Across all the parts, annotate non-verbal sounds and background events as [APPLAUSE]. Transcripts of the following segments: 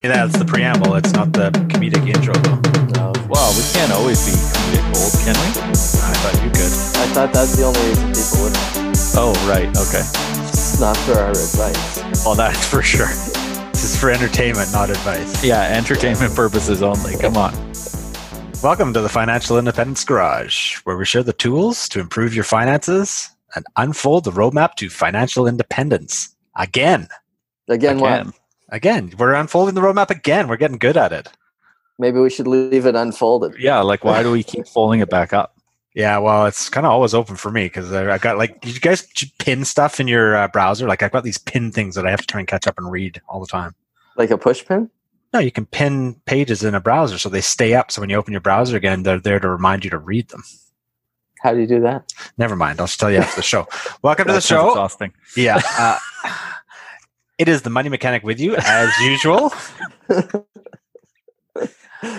That's the preamble. It's not the comedic intro, though. Uh, no. Well, we can't always be comedic gold, can we? I thought you could. I thought that's the only reason people would. Oh, right. Okay. It's not for our advice. Well, that's for sure. This is for entertainment, not advice. Yeah, entertainment purposes only. Come on. Welcome to the Financial Independence Garage, where we share the tools to improve your finances and unfold the roadmap to financial independence. Again, Again, what? Again. again, we're unfolding the roadmap again. We're getting good at it. Maybe we should leave it unfolded. Yeah, like why do we keep [LAUGHS] folding it back up? Yeah, well, it's kind of always open for me because I, I got like, you guys pin stuff in your uh, browser? Like, I've got these pin things that I have to try and catch up and read all the time. Like a push pin? No, you can pin pages in a browser so they stay up. So when you open your browser again, they're there to remind you to read them. How do you do that? Never mind. I'll just tell you after the show. Welcome to the show. exhausting. Yeah. [LAUGHS] Uh, it is the Money Mechanic with you as usual. [LAUGHS]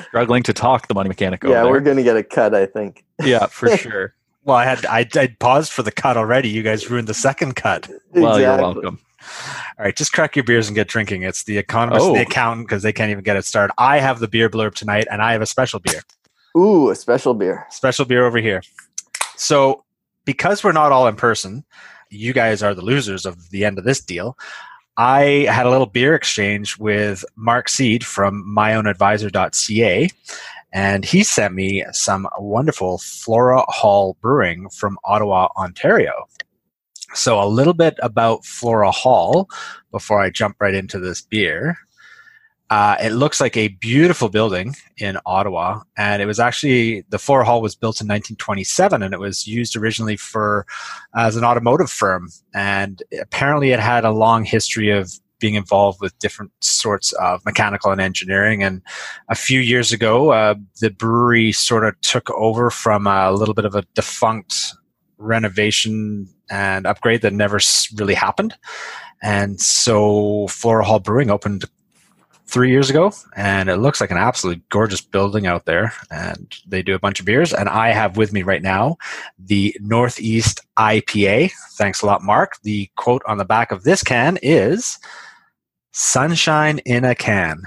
Struggling to talk the money mechanic over yeah, there. we're going to get a cut, I think. yeah, for [LAUGHS] sure. Well, I had I, I paused for the cut already. You guys ruined the second cut. Well, you're welcome. All right, just crack your beers and get drinking. It's the economist and the Oh. accountant because they can't even get it started. I have the beer blurb tonight, and I have a special beer. Ooh, a special beer. Special beer over here. So, because we're not all in person, you guys are the losers of the end of this deal. I had a little beer exchange with Mark Seed from myownadvisor.ca, and he sent me some wonderful Flora Hall brewing from Ottawa, Ontario. So, a little bit about Flora Hall before I jump right into this beer. Uh, it looks like a beautiful building in Ottawa, and it was actually the Flora Hall was built in 1927, and it was used originally for as an automotive firm. And apparently, it had a long history of being involved with different sorts of mechanical and engineering. And a few years ago, uh, the brewery sort of took over from a little bit of a defunct renovation and upgrade that never really happened. And so Flora Hall Brewing opened three years ago, and it looks like an absolutely gorgeous building out there. And they do a bunch of beers. And I have with me right now the Northeast IPA. Thanks a lot, Mark. The quote on the back of this can is "Sunshine in a can."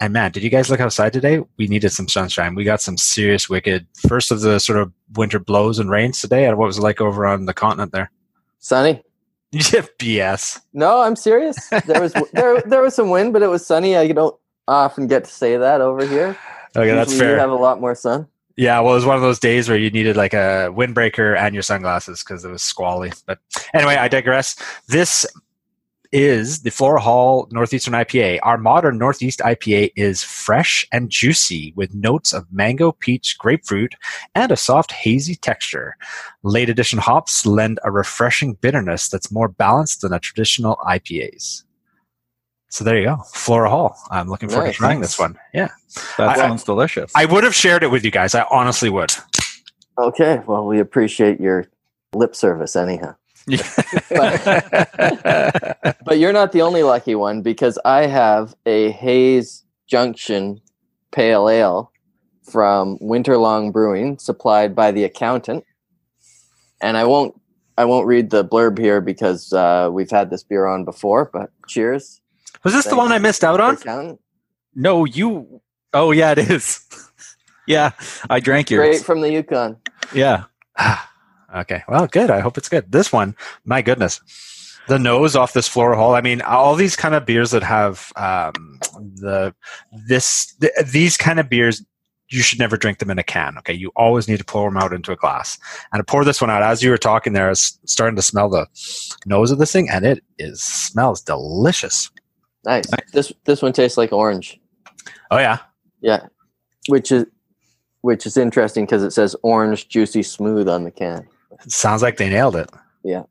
And man, did you guys look outside today? We needed some sunshine. We got some serious wicked first of the sort of winter blows and rains today. And what was it like over on the continent there? Sunny? [LAUGHS] BS. No, I'm serious. There was there there was some wind, but it was sunny. I don't often get to say that over here. Okay, that's fair. You have a lot more sun. Yeah, well, it was one of those days where you needed like a windbreaker and your sunglasses because it was squally. But anyway, I digress. This is the Flora Hall Northeastern IPA. Our modern Northeast IPA is fresh and juicy with notes of mango, peach, grapefruit, and a soft hazy texture. Late edition hops lend a refreshing bitterness that's more balanced than a traditional IPAs. So there you go, Flora Hall. I'm looking forward Nice. to trying this one. Yeah, That I- sounds delicious. I would have shared it with you guys. I honestly would. Okay, well, we appreciate your lip service anyhow. [LAUGHS] But you're not the only lucky one because I have a Haines Junction Pale Ale from Winterlong Brewing, supplied by the accountant. And I won't, I won't read the blurb here because uh, we've had this beer on before. But cheers, Was this the one I missed out on? accountant. no, you. Oh, yeah, it is. [LAUGHS] yeah, I drank yours. Straight from the Yukon. Yeah. [SIGHS] [SIGHS] okay. Well, good. I hope it's good. This one, my goodness. The nose off this Flora Hall. I mean, all these kind of beers that have um, the this th- these kind of beers, you should never drink them in a can. Okay, you always need to pour them out into a glass. And to pour this one out, as you were talking there, I was starting to smell the nose of this thing, and it is smells delicious. Nice. This this one tastes like orange. Oh yeah, Yeah, which is which is interesting because it says orange, juicy, smooth on the can. Sounds like they nailed it. Yeah.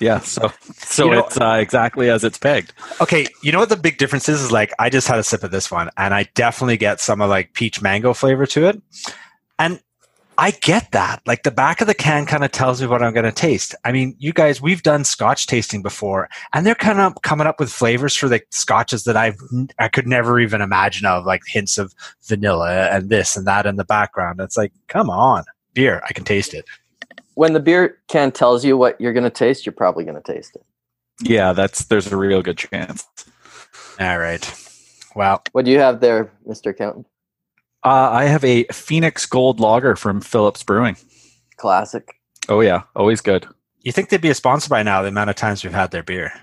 Yeah. So, so You know- it's uh, exactly as it's pegged. Okay, you know what the big difference is? Is like I just had a sip of this one, and I definitely get some of like peach mango flavor to it, and I get that. Like the back of the can kind of tells me what I'm going to taste. I mean, you guys, we've done Scotch tasting before, and they're kind of coming up with flavors for the scotches that I've I could never even imagine of, like hints of vanilla and this and that in the background. It's like, come on, beer, I can taste it. When the beer can tells you what you're going to taste, you're probably going to taste it. Yeah, that's there's a real good chance. All right. Wow. What do you have there, Mr. Accountant? Uh, I have a Phoenix Gold Lager from Phillips Brewing. Classic. Oh yeah, always good. You think they'd be a sponsor by now? The amount of times we've had their beer.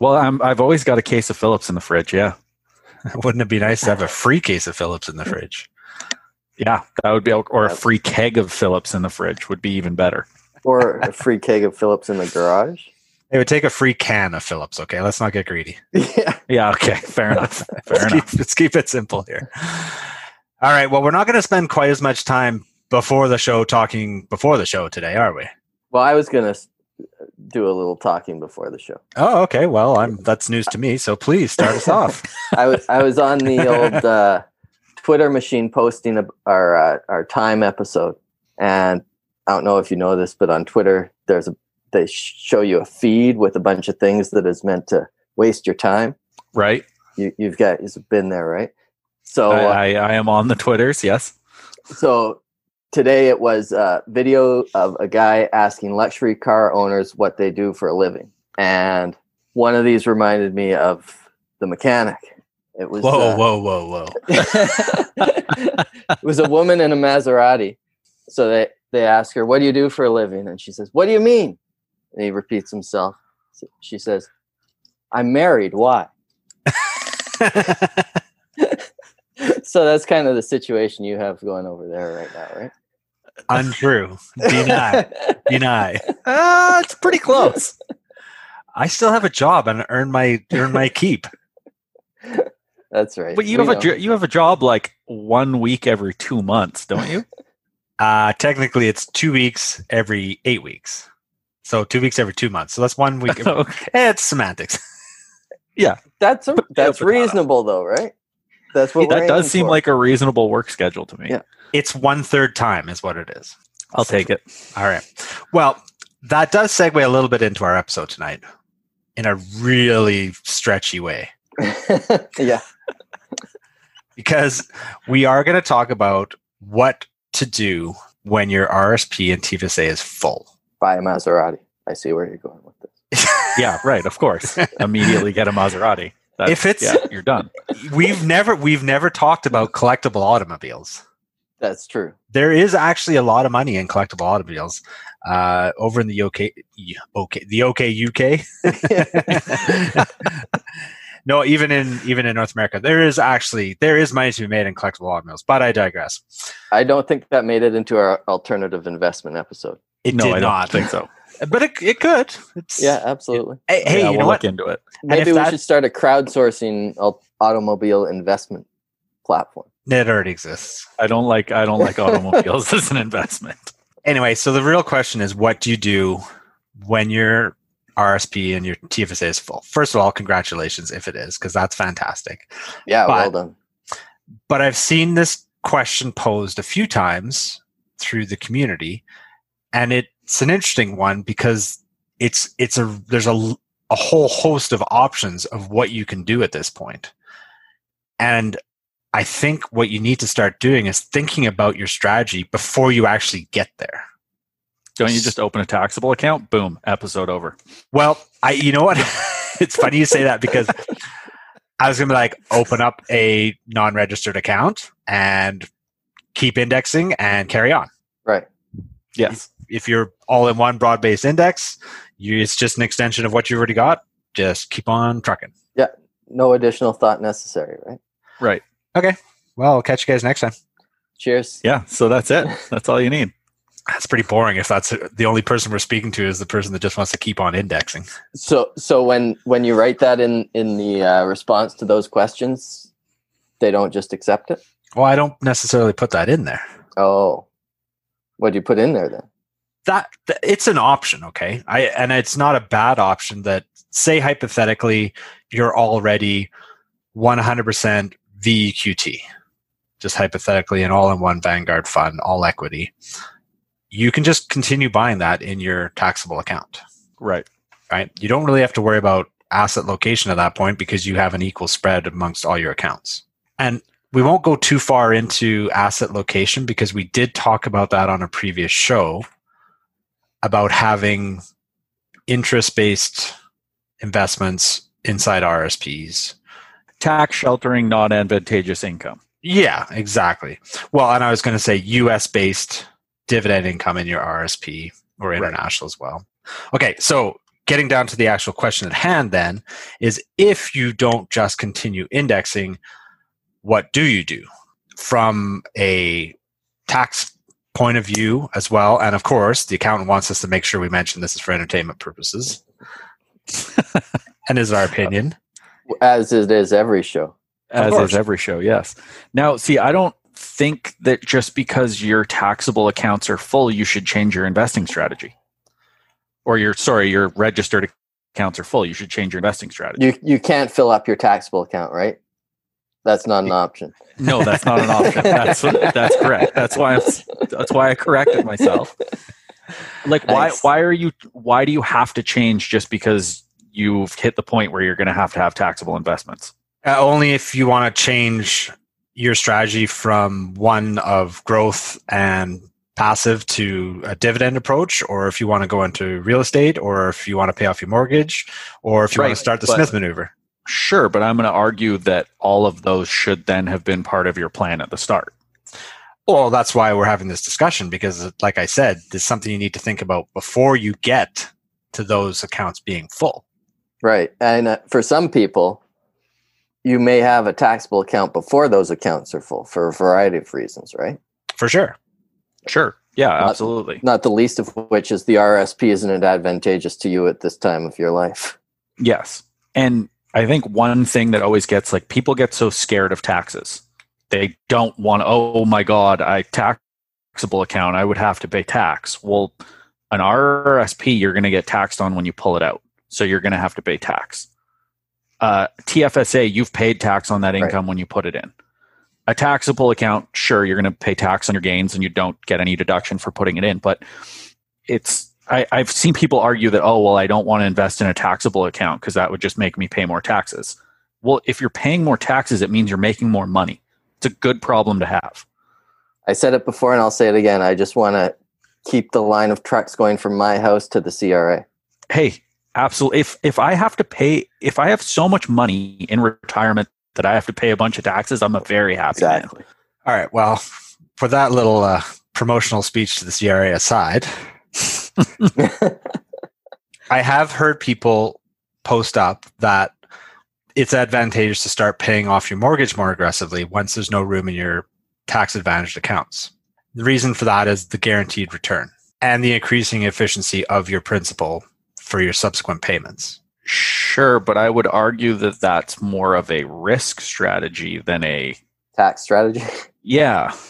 Well, I'm, I've always got a case of Phillips in the fridge. Yeah, [LAUGHS] Wouldn't it be nice to have a free case of Phillips in the fridge? Yeah, that would be, or a free keg of Phillips in the fridge would be even better. Or a free keg of Phillips in the garage. It would take a free can of Phillips. Okay, let's not get greedy. [LAUGHS] yeah. Yeah, okay, fair enough. [LAUGHS] Fair let's, enough. keep, let's keep it simple here. All right. Well, we're not going to spend quite as much time before the show talking before the show today, are we? Well, I was gonna do a little talking before the show. Oh, okay. Well, I'm that's news to me. So please start us off. [LAUGHS] I was I was on the old uh, Twitter machine posting ab- our uh, our time episode, and I don't know if you know this, but on Twitter there's a they show you a feed with a bunch of things that is meant to waste your time. Right. You, you've got you've been there, right? So uh, I, I, I am on the Twitters. Yes. so today it was a video of a guy asking luxury car owners what they do for a living, and one of these reminded me of the mechanic. It was Whoa, uh, whoa, whoa, whoa. [LAUGHS] it was a woman in a Maserati. So they, they ask her, What do you do for a living? And she says, What do you mean? And he repeats himself. She says, I'm married. Why? [LAUGHS] So that's kind of the situation you have going over there right now, right? Untrue. Deny. Deny. Ah, it's pretty close. [LAUGHS] I still have a job and earn my earn my keep. That's right. But you We have a know. jo- you have a job like one week every two months, don't you? [LAUGHS] Uh, technically, it's two weeks every eight weeks. So two weeks every two months. So that's one week. [LAUGHS] every- okay. It's semantics. [LAUGHS] Yeah, that's a, that's put that up. reasonable though, right? That's what we're that does seem for. like a reasonable work schedule to me. Yeah. It's one third time, is what it is. I'll take it. All right. Well, that does segue a little bit into our episode tonight in a really stretchy way yeah. Because we are going to talk about what to do when your RSP and TFSA is full. Buy a Maserati. I see where you're going with this. [LAUGHS] Yeah, right. Of course. [LAUGHS] Immediately get a Maserati. That's, If it's- yeah, you're done. we've never we've never talked about collectible automobiles. That's true. There is actually a lot of money in collectible automobiles uh, over in the OK, OK, the OK UK. [LAUGHS] no, even in even in North America, there is actually there is money to be made in collectible automobiles. But I digress. I don't think that made it into our alternative investment episode. It no, did I don't think so. [LAUGHS] but it, it could. It's, Yeah, absolutely. Hey, hey yeah, you we'll know look what? into it. Maybe we that- should start a crowdsourcing automobile investment platform. It already exists. I don't like I don't like automobiles [LAUGHS] as an investment. Anyway, so the real question is, what do you do when your RSP and your TFSA is full? First of all, congratulations if it is, because that's fantastic. Yeah, well done. but I've seen this question posed a few times through the community, and it's an interesting one because it's it's a there's a a whole host of options of what you can do at this point. point, and I think what you need to start doing is thinking about your strategy before you actually get there. Don't you just open a taxable account? Boom, episode over. Well, I you know what? [LAUGHS] it's funny you say that because I was gonna be like, open up a non-registered account and keep indexing and carry on. Right. Yes. If you're all in one broad-based index, you, it's just an extension of what you've already got. Just keep on trucking. Yeah. No additional thought necessary, right? Right. Okay. Well, I'll catch you guys next time. Cheers. Yeah. So that's it. That's all you need. That's pretty boring if that's the only person we're speaking to is the person that just wants to keep on indexing. So, so when when you write that in in the uh, response to those questions, they don't just accept it. Well, I don't necessarily put that in there. Oh, what do you put in there then? that, that it's an option okay i and it's not a bad option that say hypothetically you're already 100% veqt just hypothetically an all-in-one vanguard fund all equity you can just continue buying that in your taxable account Right. right you don't really have to worry about asset location at that point because you have an equal spread amongst all your accounts and we won't go too far into asset location because we did talk about that on a previous show about having interest based investments inside RSPs tax sheltering non advantageous income. Yeah, exactly. Well, and I was going to say US based dividend income in your RSP or international right. as well. Okay, so getting down to the actual question at hand then is if you don't just continue indexing, what do you do? From a tax point of view as well, and of course, the accountant wants us to make sure we mention this is for entertainment purposes. [LAUGHS] and is our opinion. As it is every show. As is every show, yes. Now, see, I don't think that just because your taxable accounts are full, you should change your investing strategy. Or your sorry, your registered accounts are full. You should change your investing strategy. You you can't fill up your taxable account, right? That's not an option. No, that's not an option. [LAUGHS] That's that's correct. That's why I'm, that's why I corrected myself. Like why nice. why are you why do you have to change just because you've hit the point where you're going to have to have taxable investments? Uh, only if you want to change your strategy from one of growth and passive to a dividend approach, or if you want to go into real estate, or if you want to pay off your mortgage, or if you right, want to start the Smith maneuver. Sure, but I'm going to argue that all of those should then have been part of your plan at the start. Well, that's why we're having this discussion because, like I said, there's something you need to think about before you get to those accounts being full. Right. And uh, for some people, you may have a taxable account before those accounts are full for a variety of reasons, right? For sure. Sure. Yeah, not, absolutely. Not the least of which is the RSP isn't advantageous to you at this time of your life. Yes. And I think one thing that always gets like people get so scared of taxes. They don't want, oh my God, I taxable account, I would have to pay tax. Well, an RSP, you're going to get taxed on when you pull it out. So you're going to have to pay tax uh, TFSA, you've paid tax on that income right. when you put it in. A taxable account, sure, you're going to pay tax on your gains and you don't get any deduction for putting it in. But it's, I, I've seen people argue that, oh, well, I don't want to invest in a taxable account because that would just make me pay more taxes. Well, if you're paying more taxes, it means you're making more money. It's a good problem to have. I said it before and I'll say it again. I just want to keep the line of trucks going from my house to the CRA. Hey, absolutely if if i have to pay if i have so much money in retirement that i have to pay a bunch of taxes i'm a very happy exactly. man all right well for that little uh, promotional speech to the cra aside [LAUGHS] i have heard people post up that it's advantageous to start paying off your mortgage more aggressively once there's no room in your tax advantaged accounts the reason for that is the guaranteed return and the increasing efficiency of your principal for your subsequent payments. Sure, but I would argue that that's more of a risk strategy than a tax strategy. Yeah. [LAUGHS]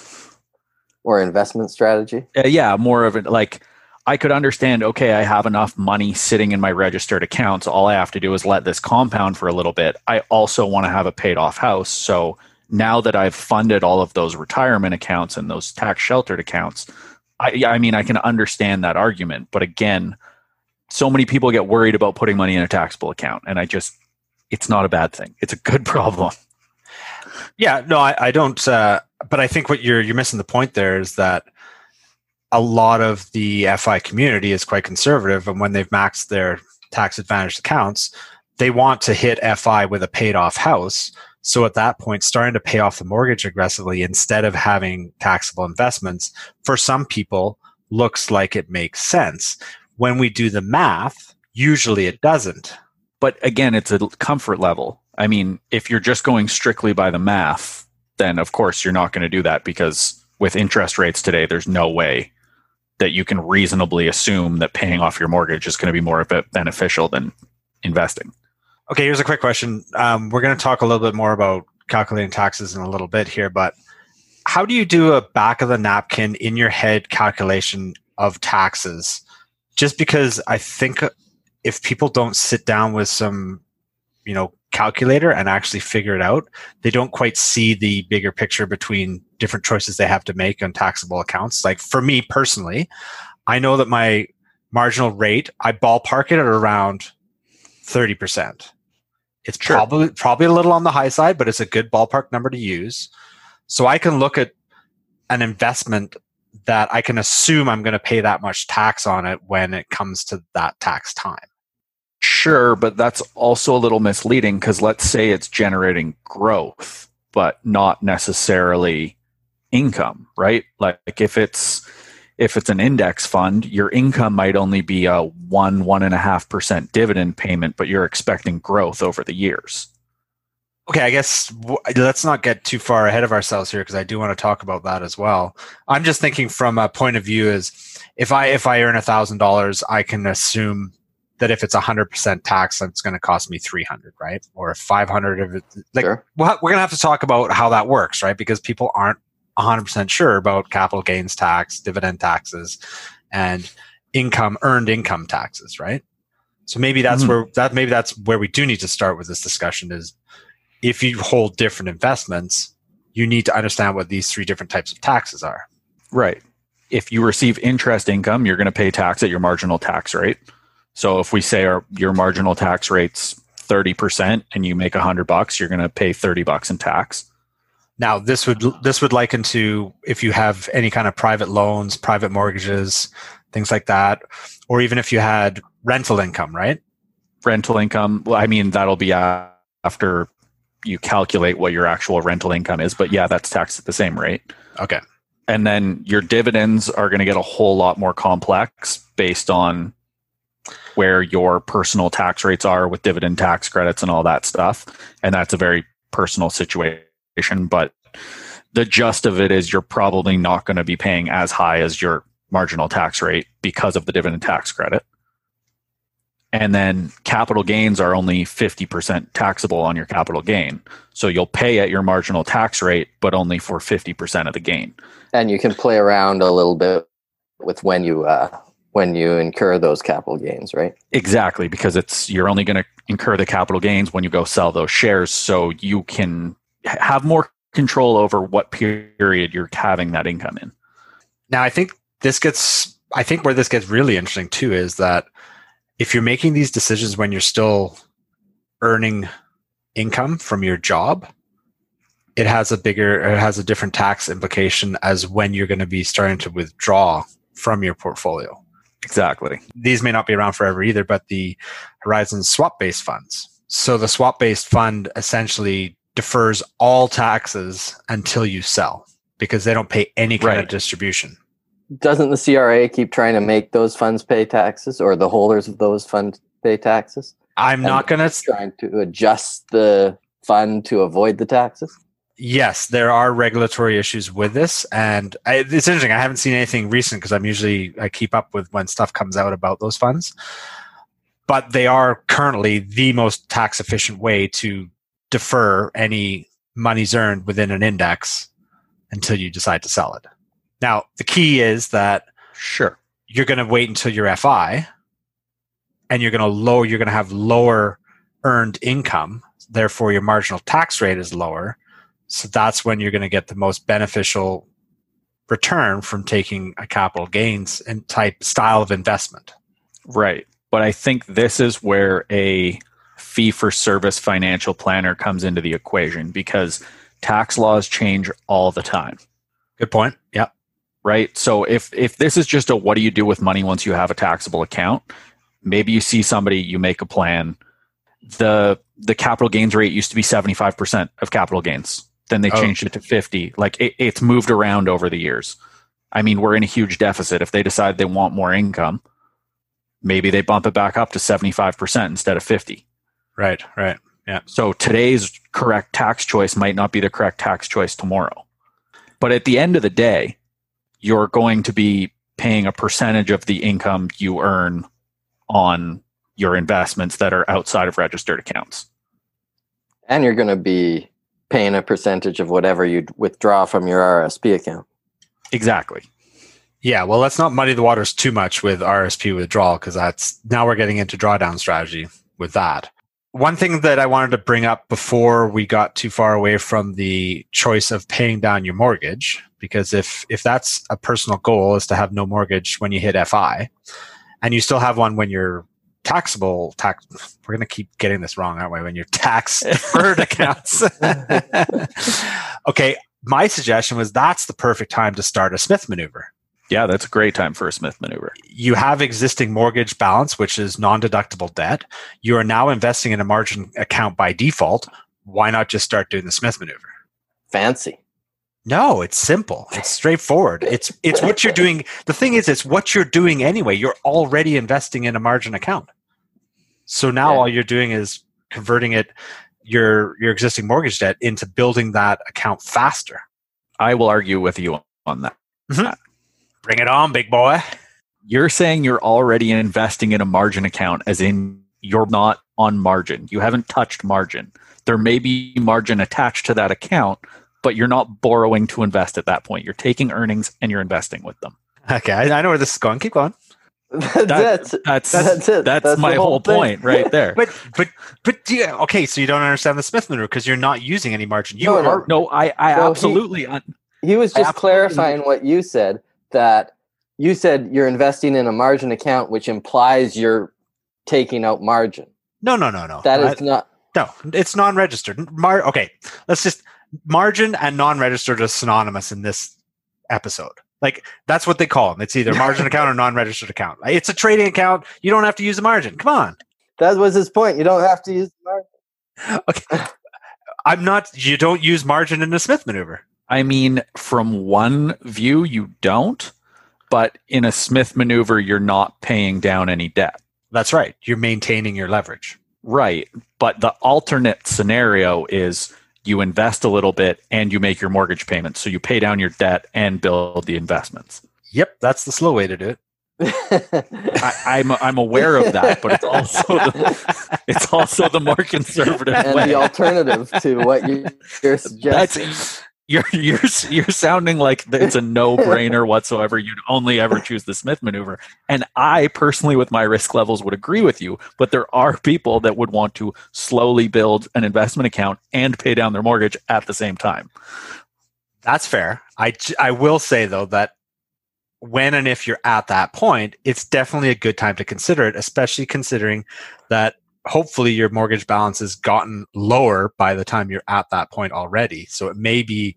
Or investment strategy. Uh, yeah, more of it like I could understand, okay, I have enough money sitting in my registered accounts. All I have to do is let this compound for a little bit. I also want to have a paid off house. So now that I've funded all of those retirement accounts and those tax sheltered accounts, I, I mean, I can understand that argument. But again, so many people get worried about putting money in a taxable account and i just it's not a bad thing. It's a good [LAUGHS] problem. Yeah no i, I don't uh, but i think what you're you're missing the point there is that a lot of the fi community is quite conservative and when they've maxed their tax advantaged accounts they want to hit fi with a paid off house. So at that point starting to pay off the mortgage aggressively instead of having taxable investments for some people looks like it makes sense when we do the math, usually it doesn't. But again, it's a comfort level. I mean, if you're just going strictly by the math, then of course you're not going to do that because with interest rates today, there's no way that you can reasonably assume that paying off your mortgage is going to be more of a beneficial than investing. Okay, here's a quick question. Um, we're going to talk a little bit more about calculating taxes in a little bit here, but how do you do a back of the napkin in your head calculation of taxes just because I think if people don't sit down with some, you know, calculator and actually figure it out, they don't quite see the bigger picture between different choices they have to make on taxable accounts. Like for me personally, I know that my marginal rate, I ballpark it at around 30%. It's sure. probably probably a little on the high side, but it's a good ballpark number to use. So I can look at an investment that I can assume I'm going to pay that much tax on it when it comes to that tax time. Sure, but that's also a little misleading because let's say it's generating growth, but not necessarily income, right? Like if it's if it's an index fund, your income might only be a one, one and a half percent dividend payment, but you're expecting growth over the years. Okay, I guess w- let's not get too far ahead of ourselves here because I do want to talk about that as well. I'm just thinking from a point of view is if I if I earn a thousand dollars, I can assume that if it's a hundred percent tax, it's going to cost me three hundred, right? Or five hundred of it. Like Sure. we're going to have to talk about how that works, right? Because people aren't 100% sure about capital gains tax, dividend taxes, and income earned income taxes, right? So maybe that's Mhm. where that maybe that's where we do need to start with this discussion is if you hold different investments, you need to understand what these three different types of taxes are. Right. If you receive interest income, you're going to pay tax at your marginal tax rate. So if we say our your marginal tax rate's 30% and you make 100 bucks, you're going to pay 30 bucks in tax. Now, this would this would liken to if you have any kind of private loans, private mortgages, things like that, or even if you had rental income, right? rental income well i mean that'll be after you calculate what your actual rental income is but yeah that's taxed at the same rate. Okay. and then your dividends are going to get a whole lot more complex based on where your personal tax rates are with dividend tax credits and all that stuff. And that's a very personal situation but the gist of it is you're probably not going to be paying as high as your marginal tax rate because of the dividend tax credit and then capital gains are only 50% taxable on your capital gain. So you'll pay at your marginal tax rate, but only for 50% of the gain. And you can play around a little bit with when you uh, when you incur those capital gains, right? Exactly, because it's you're only going to incur the capital gains when you go sell those shares, so you can have more control over what period you're having that income in. Now, I think this gets, I think where this gets really interesting too is that if you're making these decisions when you're still earning income from your job, it has a bigger, it has a different tax implication as when you're going to be starting to withdraw from your portfolio. Exactly. These may not be around forever either, but the Horizon swap based funds. So the swap based fund essentially defers all taxes until you sell because they don't pay any kind of distribution. Doesn't the CRA keep trying to make those funds pay taxes, or the holders of those funds pay taxes? I'm not going to Trying to adjust the fund to avoid the taxes. Yes, there are regulatory issues with this, and I, it's interesting. I haven't seen anything recent because I'm usually I keep up with when stuff comes out about those funds. But they are currently the most tax efficient way to defer any monies earned within an index until you decide to sell it. Now, the key is that Sure. you're going to wait until your FI and you're going to lower you're going to have lower earned income therefore your marginal tax rate is lower so that's when you're going to get the most beneficial return from taking a capital gains and type style of investment Right. But I think this is where a fee for service financial planner comes into the equation because tax laws change all the time. good point yeah right? So if if this is just a what do you do with money once you have a taxable account, maybe you see somebody, you make a plan. The the capital gains rate used to be 75% of capital gains. Then they Oh. changed it to 50. Like it, it's moved around over the years. I mean, we're in a huge deficit. If they decide they want more income, maybe they bump it back up to 75% instead of 50. right right Yeah. So today's correct tax choice might not be the correct tax choice tomorrow. But at the end of the day, you're going to be paying a percentage of the income you earn on your investments that are outside of registered accounts. And you're going to be paying a percentage of whatever you withdraw from your RSP account. Exactly. yeah well let's not muddy the waters too much with rsp withdrawal because that's now we're getting into drawdown strategy with that one thing that I wanted to bring up before we got too far away from the choice of paying down your mortgage, because if if that's a personal goal is to have no mortgage when you hit FI, and you still have one when you're taxable tax we're going to keep getting this wrong aren't we? When you're tax [LAUGHS] deferred accounts. [LAUGHS] Okay my suggestion was that's the perfect time to start a smith maneuver Yeah, that's a great time for a Smith maneuver. You have existing mortgage balance, which is non deductible debt. You are now investing in a margin account by default. Why not just start doing the Smith maneuver? Fancy. No, it's simple. It's straightforward. It's it's what you're doing. The thing is, it's what you're doing anyway. You're already investing in a margin account. So now Yeah. all you're doing is converting it your your existing mortgage debt into building that account faster. I will argue with you on that. Mm-hmm. Bring it on, big boy. You're saying you're already investing in a margin account, as in you're not on margin. You haven't touched margin. There may be margin attached to that account, but you're not borrowing to invest at that point. You're taking earnings and you're investing with them. Okay, I, I know where this is going. Keep going. [LAUGHS] That's That- it. That's That's it. That's, That's my whole, whole point right there. [LAUGHS] But but but yeah, okay, so you don't understand the Smith maneuver because you're not using any margin. You No, no. are no, I, I No, he- absolutely. un- He was just absolutely- clarifying what you said that you said you're investing in a margin account, which implies you're taking out margin. no no no no. That I- is not. No, it's non-registered. Mar- okay, let's just margin and non-registered are synonymous in this episode. Like that's what they call them. It's either margin [LAUGHS] account or non-registered account. It's a trading account. You don't have to use the margin. Come on. That was his point. You don't have to use margin. [LAUGHS] Okay. I'm not. You don't use margin in the Smith maneuver. I mean, from one view, you don't, but in a Smith maneuver, you're not paying down any debt. That's right. You're maintaining your leverage. Right. But the alternate scenario is you invest a little bit and you make your mortgage payments. So you pay down your debt and build the investments. Yep, that's the slow way to do it. I, I'm I'm aware of that, but it's also the, [LAUGHS] it's also the more conservative and way. the alternative to what you, you're [LAUGHS] suggesting. That's you're [LAUGHS] you're you're sounding like it's a no brainer [LAUGHS] whatsoever. You'd only ever choose the Smith maneuver, and I personally, with my risk levels, would agree with you. But there are people that would want to slowly build an investment account and pay down their mortgage at the same time. That's fair. I I will say though that when and if you're at that point, it's definitely a good time to consider it, especially considering that hopefully your mortgage balance has gotten lower by the time you're at that point already. So it may be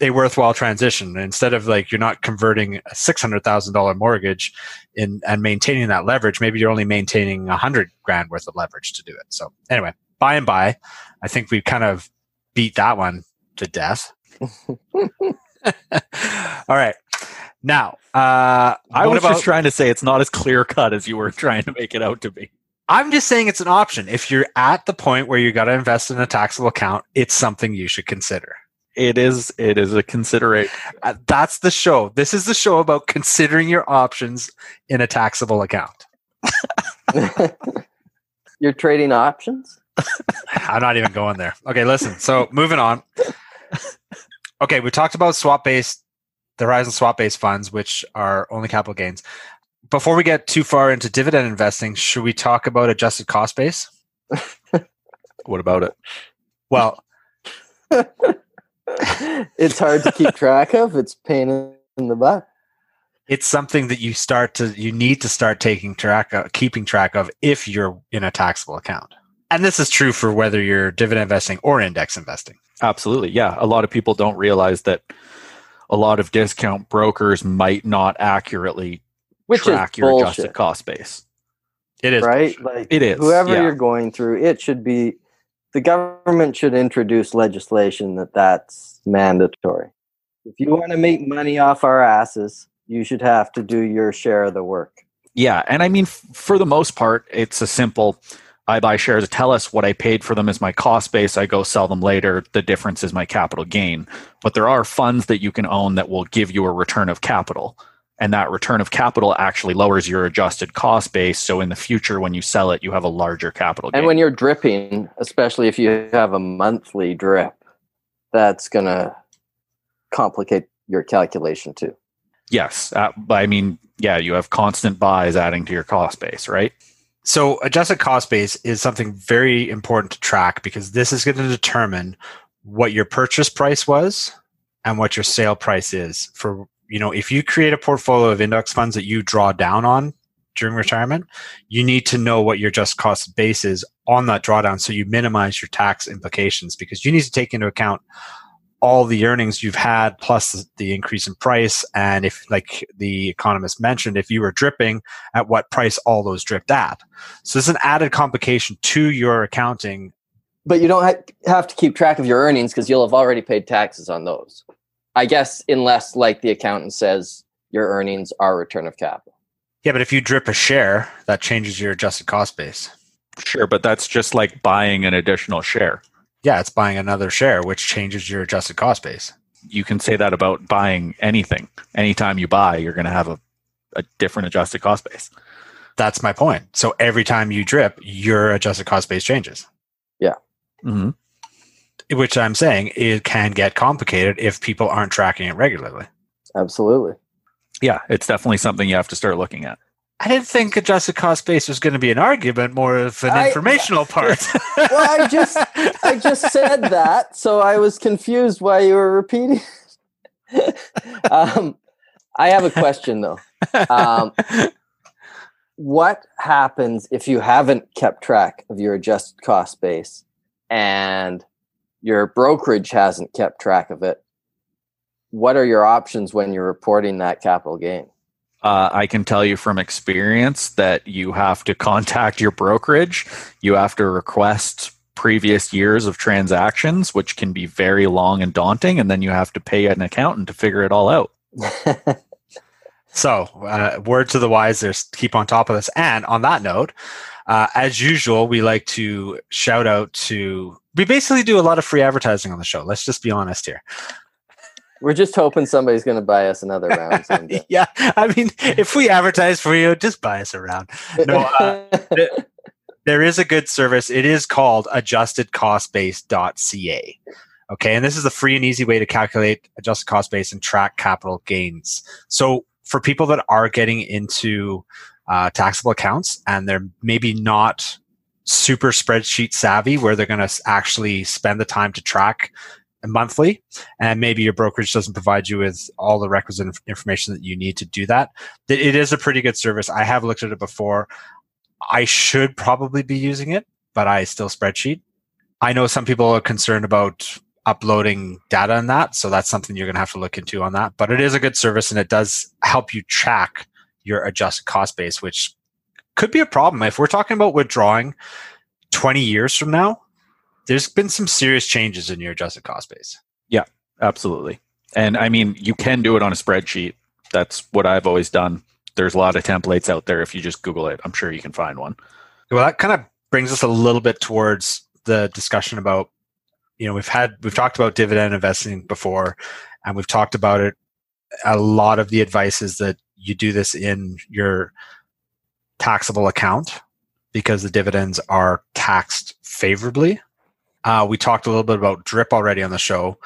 a worthwhile transition. Instead of like you're not converting a six hundred thousand dollar mortgage in and maintaining that leverage, maybe you're only maintaining a hundred grand worth of leverage to do it. So anyway, by and by, I think we kind of beat that one to death. [LAUGHS] All right. Now, uh, I was about- just trying to say it's not as clear cut as you were trying to make it out to be. I'm just saying it's an option. If you're at the point where you got to invest in a taxable account, it's something you should consider. It is it is a consideration. Uh, that's the show. This is the show about considering your options in a taxable account. [LAUGHS] you're trading options. [LAUGHS] I'm not even going there. Okay, listen. So moving on. Okay, we talked about swap based, the rise Horizon swap based funds, which are only capital gains. Before we get too far into dividend investing, should we talk about adjusted cost base? [LAUGHS] What about it? Well, [LAUGHS] it's hard to keep track of. It's pain in the butt. it's something that you start to you need to start taking track of keeping track of if you're in a taxable account and this is true for whether you're dividend investing or index investing Absolutely. Yeah. A lot of people don't realize that a lot of discount brokers might not accurately Which track is your bullshit, adjusted cost base. it is right? Like It is, whoever yeah. you're going through, it should be the government should introduce legislation that that's mandatory. If you want to make money off our asses, you should have to do your share of the work. Yeah. And I mean, f- for the most part, it's a simple I buy shares, tell us what I paid for them is my cost base. I go sell them later. The difference is my capital gain. But there are funds that you can own that will give you a return of capital. And that return of capital actually lowers your adjusted cost base. So in the future, when you sell it, you have a larger capital gain. And when you're dripping, especially if you have a monthly drip, that's going to complicate your calculation too. yes. Uh, but I mean, yeah, you have constant buys adding to your cost base, right? so adjusted cost base is something very important to track because this is going to determine what your purchase price was and what your sale price is for you know if you create a portfolio of index funds that you draw down on during retirement you need to know what your just cost base is on that drawdown so you minimize your tax implications because you need to take into account all the earnings you've had plus the increase in price. And if like the economist mentioned if you were dripping at what price all those dripped at? So it's an added complication to your accounting. But you don't ha- have to keep track of your earnings because you'll have already paid taxes on those. I guess, unless, like the accountant says, your earnings are return of capital. yeah but if you drip a share that changes your adjusted cost base Sure, but that's just like buying an additional share. yeah it's buying another share which changes your adjusted cost base You can say that about buying anything. Anytime you buy, you're going to have a, a different adjusted cost base. that's my point so every time you drip your adjusted cost base changes Yeah. hmm which i'm saying it can get complicated if people aren't tracking it regularly Absolutely. Yeah, it's definitely something you have to start looking at. I didn't think adjusted cost base was going to be an argument, more of an I- informational [LAUGHS] part. Well, I just I just said that, so I was confused why you were repeating. [LAUGHS] um, I have a question though. Um, what happens if you haven't kept track of your adjusted cost base and your brokerage hasn't kept track of it? What are your options when you're reporting that capital gain? Uh, I can tell you from experience that you have to contact your brokerage. You have to request previous years of transactions, which can be very long and daunting, and then you have to pay an accountant to figure it all out. [LAUGHS] so, uh, word to the wise, there's keep on top of this. And on that note, uh, as usual, we like to shout out to. We basically do a lot of free advertising on the show. Let's just be honest here. We're just hoping somebody's going to buy us another round. [LAUGHS] yeah, I mean, if we advertise for you, just buy us around. No, uh, [LAUGHS] there is a good service. It is called adjustedcostbase.ca. Okay, and this is a free and easy way to calculate adjusted cost base and track capital gains. So for people that are getting into uh, taxable accounts and they're maybe not super spreadsheet savvy, where they're going to actually spend the time to track monthly, and maybe your brokerage doesn't provide you with all the requisite inf- information that you need to do that. It is a pretty good service. I have looked at it before. I should probably be using it, but I still spreadsheet. I know some people are concerned about uploading data in that, so that's something you're going to have to look into on that. But it is a good service and it does help you track your adjusted cost base, which could be a problem if we're talking about withdrawing 20 years from now. There's been some serious changes in your adjusted cost base. Yeah, absolutely. And I mean, you can do it on a spreadsheet. That's what I've always done. There's a lot of templates out there. If you just Google it, I'm sure you can find one. Well, that kind of brings us a little bit towards the discussion about, you know, we've had we've talked about dividend investing before, and we've talked about it. A lot of the advice is that you do this in your taxable account because the dividends are taxed favorably. Uh, we talked a little bit about drip already on the show,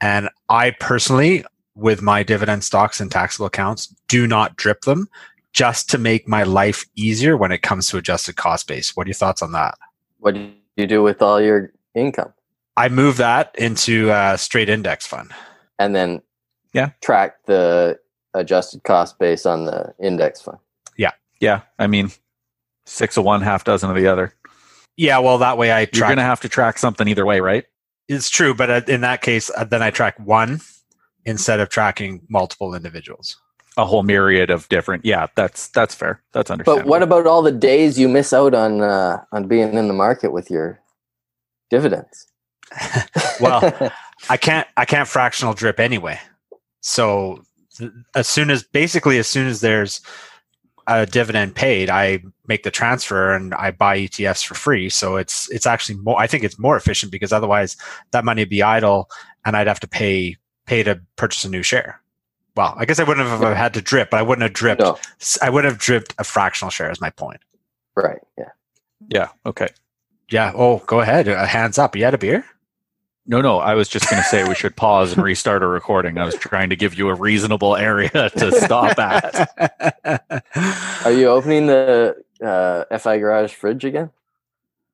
and I personally, with my dividend stocks and taxable accounts, do not drip them just to make my life easier when it comes to adjusted cost base. What are your thoughts on that? what do you do with all your income? I move that into a straight index fund. And then Yeah. track the adjusted cost base on the index fund. Yeah. I mean, six of one, half dozen of the other. Yeah, well, that way I You're going to have to track something either way, right? it's true, but uh, in that case, uh, then I track one instead of tracking multiple individuals. A whole myriad of different. Yeah, that's that's fair. That's understandable. But what about all the days you miss out on uh, on being in the market with your dividends? [LAUGHS] Well, I can't I can't fractional drip anyway. So th- as soon as basically as soon as there's a dividend paid, I make the transfer and I buy ETFs for free. So it's it's actually more I think it's more efficient because otherwise that money would be idle and I'd have to pay pay to purchase a new share. Well, I guess I wouldn't have had to drip, but I wouldn't have dripped no, I would have dripped a fractional share is my point. right? Yeah. yeah. Okay. Yeah. Oh, go ahead. Uh, hands up. You had a beer? No, no. I was just going to say we should pause and restart a recording. I was trying to give you a reasonable area [LAUGHS] to stop at. Are you opening the uh, FI Garage fridge again?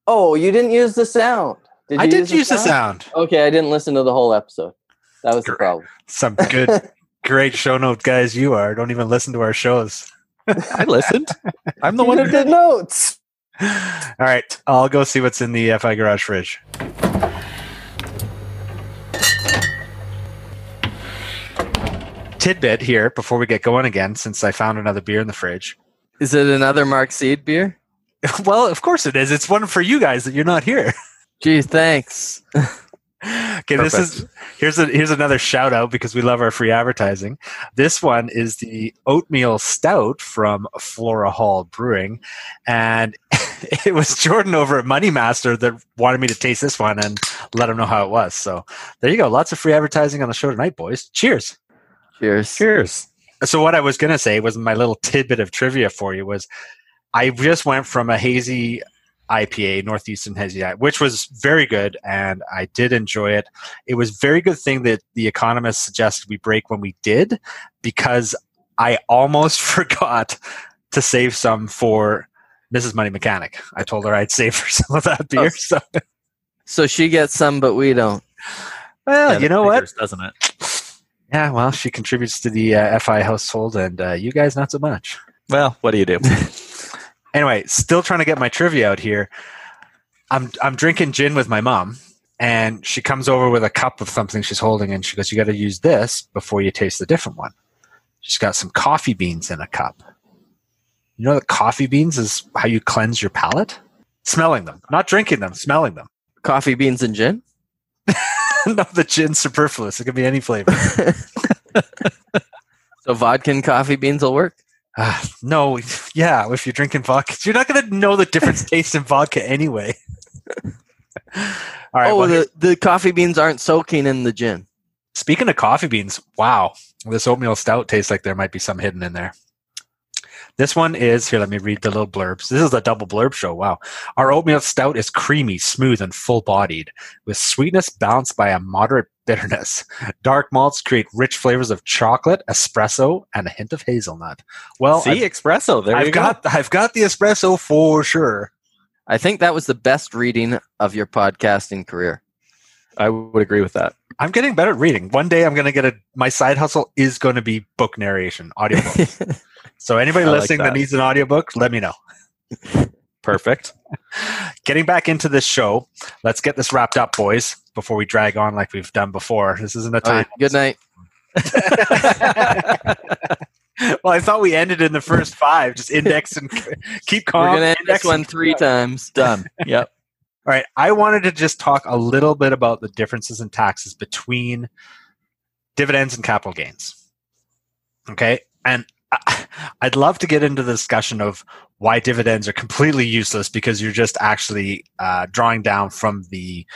Oh, you didn't use the sound. Did I you did use the sound. Okay, I didn't listen to the whole episode. That was the problem. Some good, [LAUGHS] great show note guys you are. Don't even listen to our shows. I listened. I'm the [LAUGHS] You one who the did. notes. All right. I'll go see what's in the FI Garage fridge. Tidbit here before we get going again, since I found another beer in the fridge. Is it another Mark Seed beer? [LAUGHS] well, of course it is. It's one for you guys that you're not here. Gee, thanks. [LAUGHS] Okay, this is here's a here's another shout out because we love our free advertising. This one is the oatmeal stout from Flora Hall Brewing, and [LAUGHS] it was Jordan over at Money Master that wanted me to taste this one and let him know how it was. So there you go, lots of free advertising on the show tonight, boys. Cheers. Cheers. Cheers. So what I was gonna say was my little tidbit of trivia for you was I just went from a hazy IPA, Northeastern Hazy, IPA, which was very good, and I did enjoy it. It was very good thing that the economists suggested we break when we did, because I almost [LAUGHS] forgot to save some for Mrs. Money Mechanic. I told her I'd save her [LAUGHS] some of that oh. beer. So, So she gets some, but we don't. well, Yeah, you that know what? figures, Doesn't it? Yeah, well, she contributes to the uh, FI household, and uh, you guys not so much. Well, what do you do? [LAUGHS] anyway, still trying to get my trivia out here. I'm I'm drinking gin with my mom, and she comes over with a cup of something she's holding, and she goes, "You got to use this before you taste the different one." She's got some coffee beans in a cup. You know that coffee beans is how you cleanse your palate. Smelling them, not drinking them, smelling them. Coffee beans and gin? [LAUGHS] [LAUGHS] no, the gin's superfluous. It can be any flavor. [LAUGHS] So vodka and coffee beans will work? Ah, no, yeah, if you're drinking vodka, you're not going to know the difference taste in vodka anyway. All right. oh, well, the, the coffee beans aren't soaking in the gin. Speaking of coffee beans, wow, this oatmeal stout tastes like there might be some hidden in there. This one is here. Let me read the little blurbs. This is a double blurb show. Wow. Our oatmeal stout is creamy, smooth, and full bodied, with sweetness balanced by a moderate bitterness. Dark malts create rich flavors of chocolate, espresso, and a hint of hazelnut. Well, See, I've, espresso. There I've you got I've got the espresso for sure. I think that was the best reading of your podcasting career. I would agree with that. I'm getting better at reading. One day I'm going to get a my side hustle is going to be book narration, audiobook. [LAUGHS] so anybody I like listening that. that. needs an audiobook, let me know. [LAUGHS] Perfect. Getting back into this show, let's get this wrapped up, boys, before we drag on like we've done before. This isn't a All right, time. good night. [LAUGHS] well, I thought we ended in the first five. Just index and keep calm. We're going to end index this one three times. Done. Yep. All right. I wanted to just talk a little bit about the differences in taxes between dividends and capital gains. Okay. And [LAUGHS] I'd love to get into the discussion of why dividends are completely useless because you're just actually uh, drawing down from the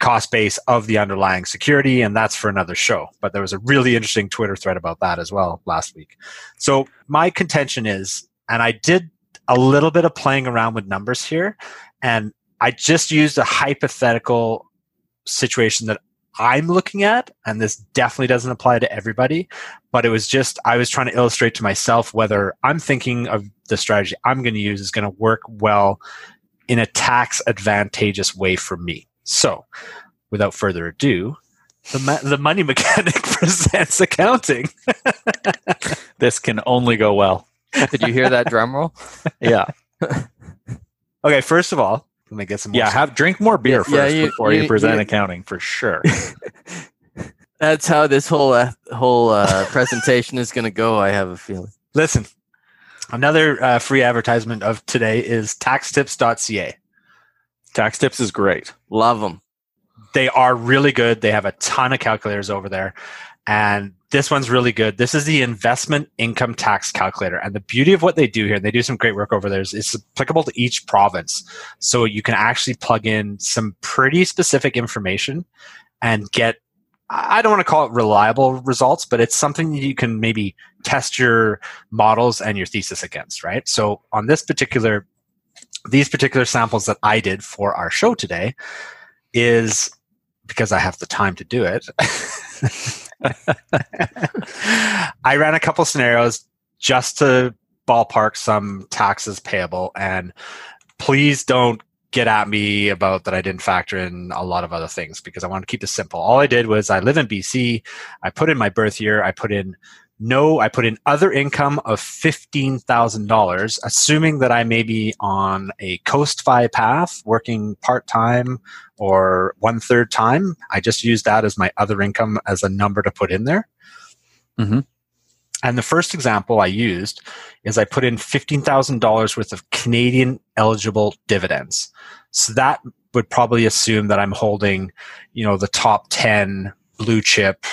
cost base of the underlying security. And that's for another show. But there was a really interesting Twitter thread about that as well last week. So my contention is, and I did a little bit of playing around with numbers here, and I just used a hypothetical situation that I'm looking at, and this definitely doesn't apply to everybody, but it was just, I was trying to illustrate to myself whether I'm thinking of the strategy I'm going to use is going to work well in a tax advantageous way for me. So, without further ado, the, ma- the money [LAUGHS] mechanic [LAUGHS] presents accounting. [LAUGHS] This can only go well. Did you hear that drum roll? Yeah. Okay, first of all, let me get some more Yeah. Have drink more beer Yeah, first you- before you, you- present you- accounting for sure. [LAUGHS] That's how this whole uh, whole uh, presentation is going to go. I have a feeling. Listen, another uh, free advertisement of today is taxtips.ca. Tax tips is great. Love them. They are really good. They have a ton of calculators over there. And this one's really good. This is the investment income tax calculator. And the beauty of what they do here, and they do some great work over there, is it's applicable to each province. So you can actually plug in some pretty specific information and get, I don't want to call it reliable results, but it's something you can maybe test your models and your thesis against, right? So on this particular, these particular samples that I did for our show today is because I have the time to do it. [LAUGHS] I ran a couple scenarios just to ballpark some taxes payable and please don't get at me about that I didn't factor in a lot of other things because I want to keep this simple. All I did was I live in BC, I put in my birth year, I put in no, I put in other income of $15,000, assuming that I may be on a Coast Fi path, working part time or one third time. I just use that as my other income as a number to put in there. Mhm. And the first example I used is I put in $15,000 worth of Canadian eligible dividends. So that would probably assume that I'm holding, you know, the top 10 blue chip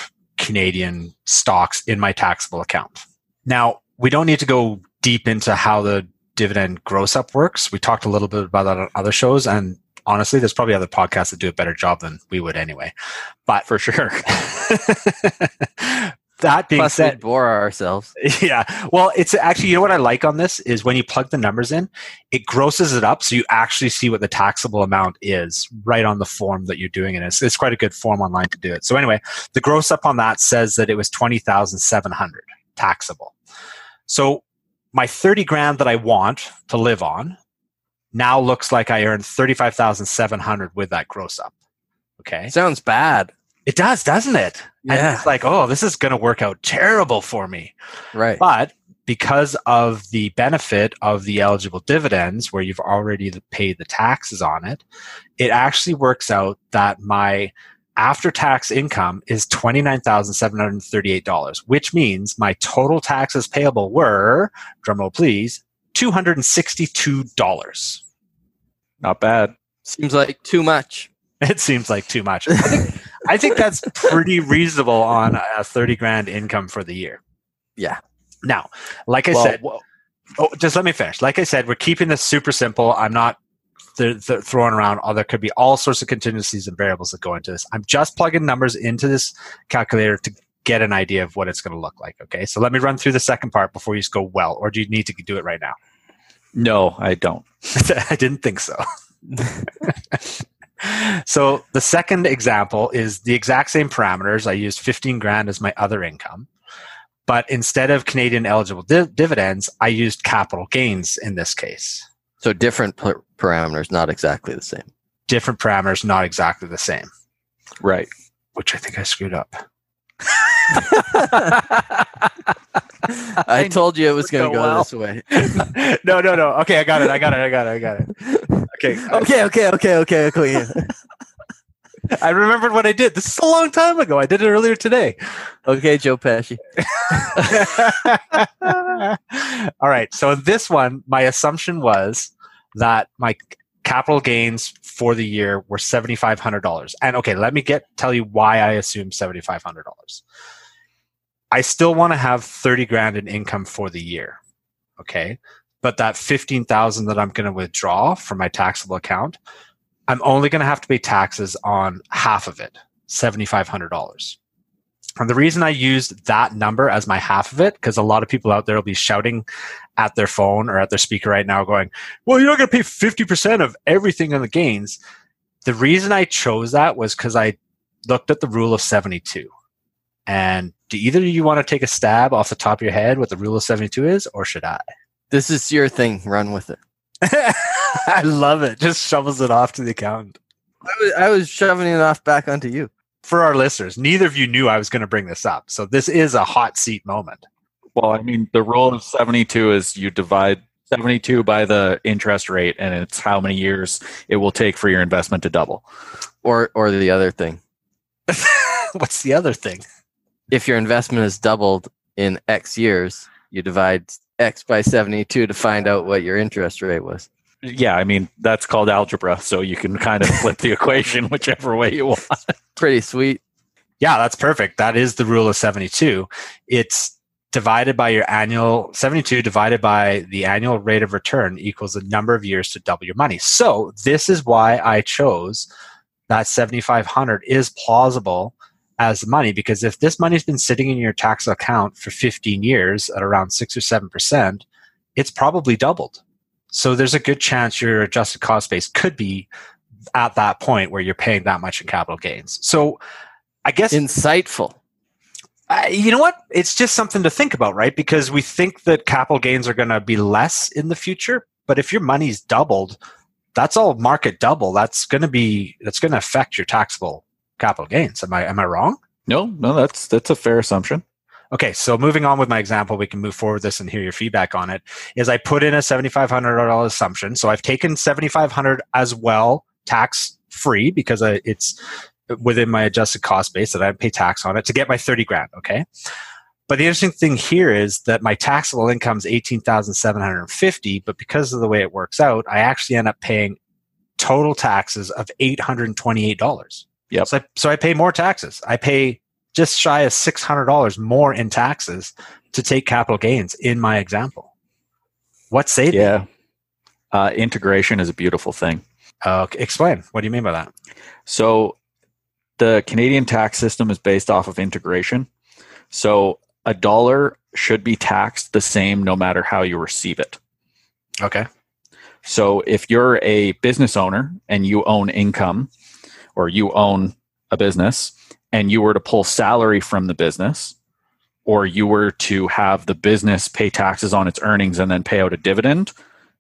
Canadian stocks in my taxable account. Now, we don't need to go deep into how the dividend gross up works. We talked a little bit about that on other shows and honestly, there's probably other podcasts that do a better job than we would anyway. But For sure. [LAUGHS] that being Plus, said, we'd bore ourselves. [LAUGHS] yeah. Well, it's actually, you know what I like on this is when you plug the numbers in, it grosses it up so you actually see what the taxable amount is right on the form that you're doing it. It's, it's quite a good form online to do it. So anyway, the gross up on that says that it was 20,700 taxable. So my 30 grand that I want to live on now looks like I earned 35,700 with that gross up. Okay. Sounds bad. It does, doesn't it? And it's like, oh, this is going to work out terrible for me. Right. But because of the benefit of the eligible dividends, where you've already paid the taxes on it, it actually works out that my after tax income is $29,738, which means my total taxes payable were, drumroll please, $262. Not bad. Seems like too much. [LAUGHS] It seems like too much. I think, I think that's pretty reasonable on a 30 grand income for the year. Yeah. Now, like I Well, said, oh, just let me finish. Like I said, we're keeping this super simple. I'm not th- th- throwing around. Oh, there could be all sorts of contingencies and variables that go into this. I'm just plugging numbers into this calculator to get an idea of what it's going to look like. Okay. So let me run through the second part before you just go, well, or do you need to do it right now? No, I don't. [LAUGHS] I didn't think so. [LAUGHS] so the second example is the exact same parameters. I used 15 grand as my other income. But instead of Canadian eligible di- dividends, I used capital gains in this case. So different par- parameters, not exactly the same. Different parameters, not exactly the same, Right. which I think I screwed up. I told you it was going to go well. this way. [LAUGHS] no, no, no. Okay, I got it. I got it. I got it. I got it. Okay. [LAUGHS] okay, okay, okay, okay, okay. [LAUGHS] I remembered what I did. This is a long time ago. I did it earlier today. Okay, Joe Pesci. All right. So in this one, my assumption was that my capital gains for the year were seventy five hundred dollars. And okay, let me get tell you why I assume seventy five hundred dollars. I still want to have thirty grand in income for the year. Okay. But that fifteen thousand that I'm going to withdraw from my taxable account, I'm only going to have to pay taxes on half of it, seventy five hundred dollars. And the reason I used that number as my half of it, because a lot of people out there will be shouting at their phone or at their speaker right now, going, Well, you're not going to pay 50% of everything on the gains. The reason I chose that was because I looked at the rule of 72. And do either of you want to take a stab off the top of your head what the rule of 72 is, or should I? This is your thing. Run with it. [LAUGHS] I love it. Just shovels it off to the accountant. I was, I was shoving it off back onto you. For our listeners, neither of you knew I was going to bring this up. So this is a hot seat moment. Well, I mean, the rule of 72 is you divide 72 by the interest rate, and it's how many years it will take for your investment to double. Or, or the other thing. [LAUGHS] What's the other thing? If your investment is doubled in X years, you divide X by 72 to find out what your interest rate was. Yeah, I mean, that's called algebra, so you can kind of flip the [LAUGHS] equation whichever way you want. Pretty sweet. Yeah, that's perfect. That is the rule of 72. It's divided by your annual 72 divided by the annual rate of return equals the number of years to double your money. So, this is why I chose that 7500 is plausible as money because if this money's been sitting in your tax account for 15 years at around 6 or 7%, it's probably doubled. So there's a good chance your adjusted cost base could be at that point where you're paying that much in capital gains. So I guess Insightful. Uh, you know what? It's just something to think about, right? Because we think that capital gains are going to be less in the future, but if your money's doubled, that's all market double. That's going to be that's going to affect your taxable capital gains. Am I am I wrong? No, no, that's that's a fair assumption. Okay, so moving on with my example, we can move forward with this and hear your feedback on it. Is I put in a seventy five hundred dollar assumption, so I've taken seventy five hundred as well, tax free because it's within my adjusted cost base that I pay tax on it to get my thirty grand. Okay, But the interesting thing here is that my taxable income is 18,750, but because of the way it works out, I actually end up paying total taxes of $828. Yep. So I, so I pay more taxes. I pay just shy of $600 more in taxes to take capital gains in my example. What say? Yeah. Uh, integration is a beautiful thing. Uh, explain. What do you mean by that? So the Canadian tax system is based off of integration. So a dollar should be taxed the same no matter how you receive it. Okay. So if you're a business owner and you own income or you own a business and you were to pull salary from the business or you were to have the business pay taxes on its earnings and then pay out a dividend,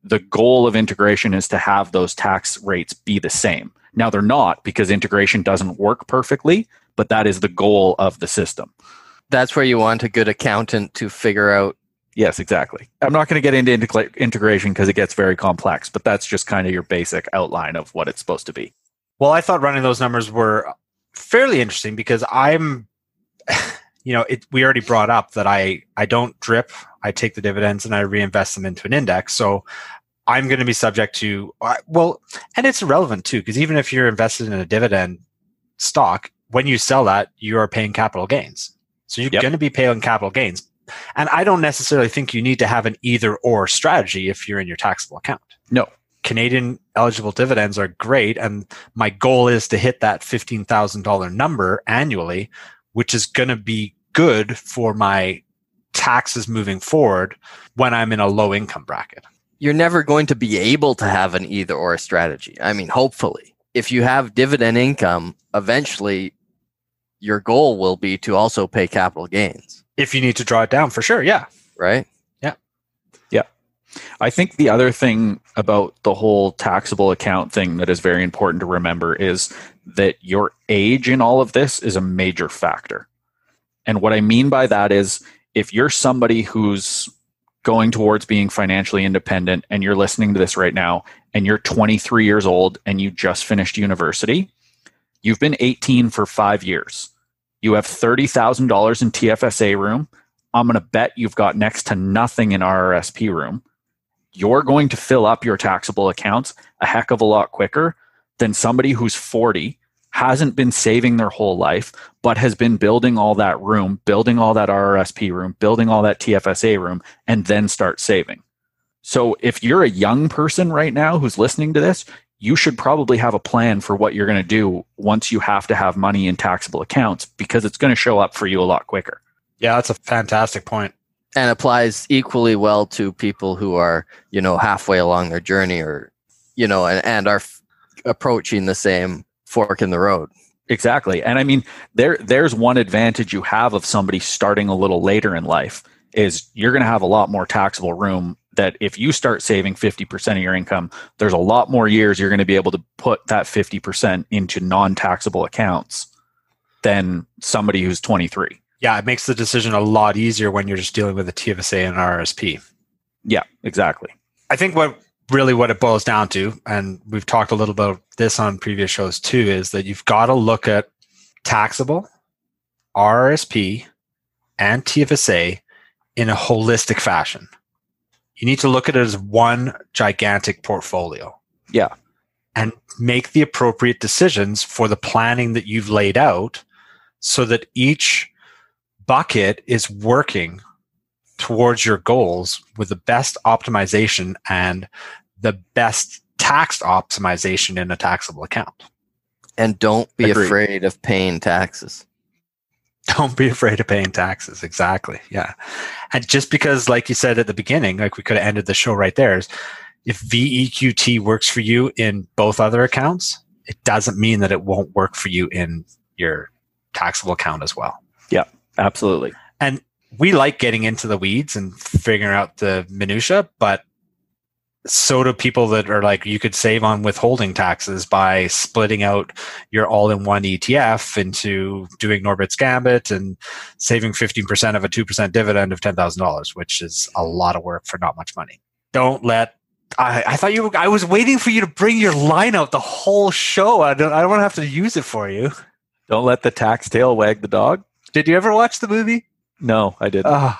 the goal of integration is to have those tax rates be the same. Now they're not because integration doesn't work perfectly, but that is the goal of the system. That's where you want a good accountant to figure out. Yes, exactly. I'm not going to get into integration because it gets very complex, but that's just kind of your basic outline of what it's supposed to be. Well, I thought running those numbers were fairly interesting because I'm, you know, it, we already brought up that I I don't drip. I take the dividends and I reinvest them into an index. So I'm going to be subject to uh, well, and it's irrelevant too because even if you're invested in a dividend stock, when you sell that, you are paying capital gains. So you're Yep. going to be paying capital gains. And I don't necessarily think you need to have an either or strategy if you're in your taxable account. No. Canadian eligible dividends are great. And my goal is to hit that $15,000 number annually, which is going to be good for my taxes moving forward when I'm in a low income bracket. You're never going to be able to have an either or strategy. I mean, hopefully, if you have dividend income, eventually your goal will be to also pay capital gains, If you need to draw it down for sure. Yeah. right? Yeah. Yeah. I think the other thing about the whole taxable account thing that is very important to remember is that your age in all of this is a major factor. And what I mean by that is if you're somebody who's going towards being financially independent and you're listening to this right now and you're 23 years old and you just finished university, you've been 18 for five years. You have $30,000 in TFSA room. I'm going to bet you've got next to nothing in RRSP room you're going to fill up your taxable accounts a heck of a lot quicker than somebody who's 40 hasn't been saving their whole life but has been building all that room building all that RRSP room building all that TFSA room and then start saving so if you're a young person right now who's listening to this you should probably have a plan for what you're going to do once you have to have money in taxable accounts because it's going to show up for you a lot quicker Yeah. That's a fantastic point. And applies equally well to people who are, you know, halfway along their journey or, you know, and, and are f- approaching the same fork in the road. Exactly. And I mean there there's one advantage you have of somebody starting a little later in life is you're going to have a lot more taxable room that if you start saving 50% of your income, there's a lot more years you're going to be able to put that 50% into non-taxable accounts than somebody who's 23. Yeah. It makes the decision a lot easier when you're just dealing with a TFSA and an RSP. Yeah, exactly. I think what really what it boils down to, and we've talked a little about this on previous shows too, is that you've got to look at taxable, RRSP, and TFSA in a holistic fashion. You need to look at it as one gigantic portfolio. Yeah. And make the appropriate decisions for the planning that you've laid out so that each bucket is working towards your goals with the best optimization and the best tax optimization in a taxable account. And don't be Agreed. afraid of paying taxes. Don't be afraid of paying taxes. Exactly. Yeah. And just because, like you said at the beginning, like we could have ended the show right there, is if VEQT works for you in both other accounts, it doesn't mean that it won't work for you in your taxable account as well. Yeah, absolutely. and we like getting into the weeds and figuring out the minutia, but so do people that are like you could save on withholding taxes by splitting out your all-in-one ETF into doing Norbert's Gambit and saving 15% of a 2% dividend of $10,000, which is a lot of work for not much money. Don't let I, I thought you were, I was waiting for you to bring your line out the whole show. I don't I don't want to have to use it for you. Don't let the tax tail wag the dog. Did you ever watch the movie? No, I didn't. Ugh.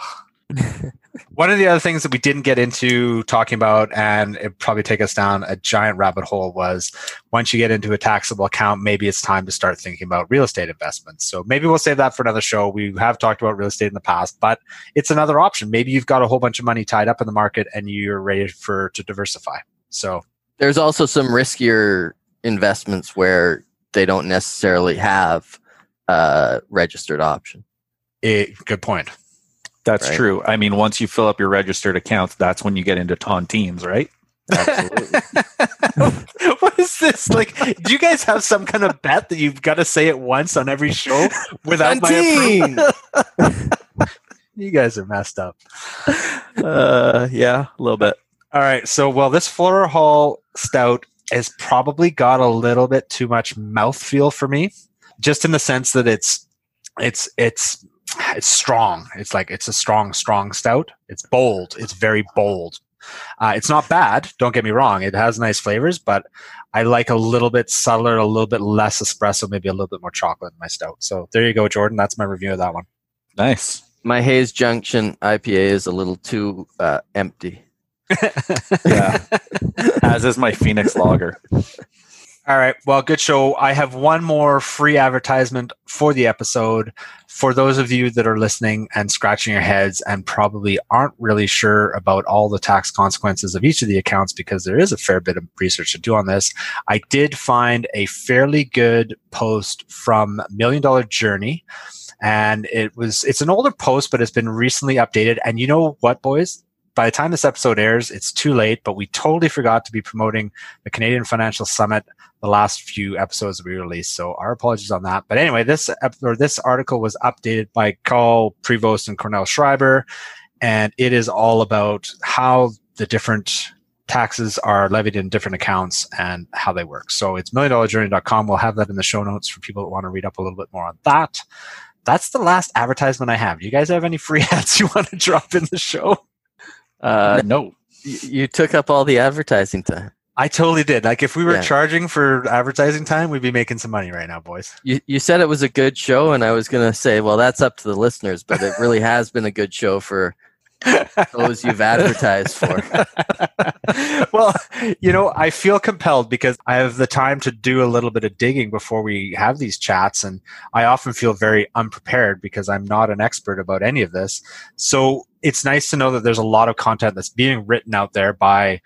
[LAUGHS] One of the other things that we didn't get into talking about, and it probably take us down a giant rabbit hole, was once you get into a taxable account, maybe it's time to start thinking about real estate investments. So maybe we'll save that for another show. We have talked about real estate in the past, but it's another option. Maybe you've got a whole bunch of money tied up in the market and you're ready for to diversify. So There's also some riskier investments where they don't necessarily have a registered option. It, good point. That's Right. true. I mean, once you fill up your registered accounts, that's when you get into tontines, right? Absolutely. [LAUGHS] what is this? Like, do you guys have some kind of bet that you've got to say it once on every show without my approval? [LAUGHS] You guys are messed up. Uh, yeah, a little bit. All right. So, well, this Flora Hall Stout has probably got a little bit too much mouthfeel for me, just in the sense that it's it's it's it's strong. It's like it's a strong, strong stout. It's bold. It's very bold. Uh, it's not bad. Don't get me wrong. It has nice flavors, but I like a little bit subtler, a little bit less espresso, maybe a little bit more chocolate in my stout. So there you go, Jordan. That's my review of that one. Nice. My Haines Junction IPA is a little too uh, empty. [LAUGHS] Yeah. As is my Phoenix Lager. [LAUGHS] All right. Well, good show. I have one more free advertisement for the episode. For those of you that are listening and scratching your heads and probably aren't really sure about all the tax consequences of each of the accounts because there is a fair bit of research to do on this, I did find a fairly good post from Million Dollar Journey. And it was, it's an older post, but it's been recently updated. And you know what, boys? By the time this episode airs, it's too late, but we totally forgot to be promoting the Canadian Financial Summit the last few episodes we released. So our apologies on that. But anyway, this ep- or this article was updated by Kyle Prevost and Cornell Schreiber, and it is all about how the different taxes are levied in different accounts and how they work. So it's milliondollarjourney.com. We'll have that in the show notes for people that want to read up a little bit more on that. That's the last advertisement I have. Do you guys have any free [LAUGHS] ads you want to drop in the show? Uh, no. You, you took up all the advertising time. I totally did. Like if we were Yeah. charging for advertising time, we'd be making some money right now, boys. You, you said it was a good show, and I was going to say, well, that's up to the listeners, but it really has been a good show for those you've advertised for. [LAUGHS] well, you know, I feel compelled because I have the time to do a little bit of digging before we have these chats. And I often feel very unprepared because I'm not an expert about any of this. So it's nice to know that there's a lot of content that's being written out there by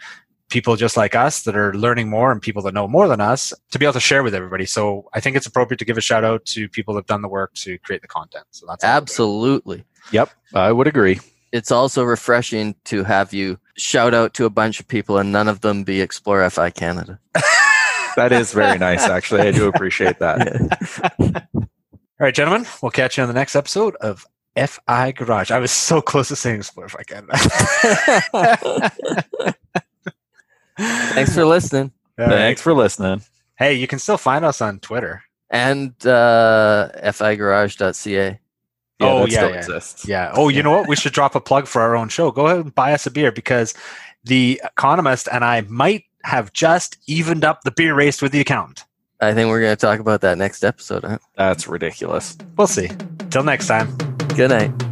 people just like us that are learning more and people that know more than us to be able to share with everybody. So I think it's appropriate to give a shout out to people that have done the work to create the content. So that's all we're doing. Absolutely. Yep, I would agree. It's also refreshing to have you shout out to a bunch of people and none of them be Explore FI Canada. [LAUGHS] That is very nice, actually. I do appreciate that. [LAUGHS] All right, gentlemen, we'll catch you on the next episode of FI Garage. I was so close to saying Explore if I can. [LAUGHS] Thanks for listening. Thanks for listening. Hey, you can still find us on Twitter. And uh, figarage.ca. Yeah, Oh, yeah, still yeah. exists. Yeah. Oh, you know what? We should drop a plug for our own show. Go ahead and buy us a beer because the economist and I might have just evened up the beer race with the accountant. I think we're going to talk about that next episode. Huh? That's ridiculous. We'll see. Till next time. Good night.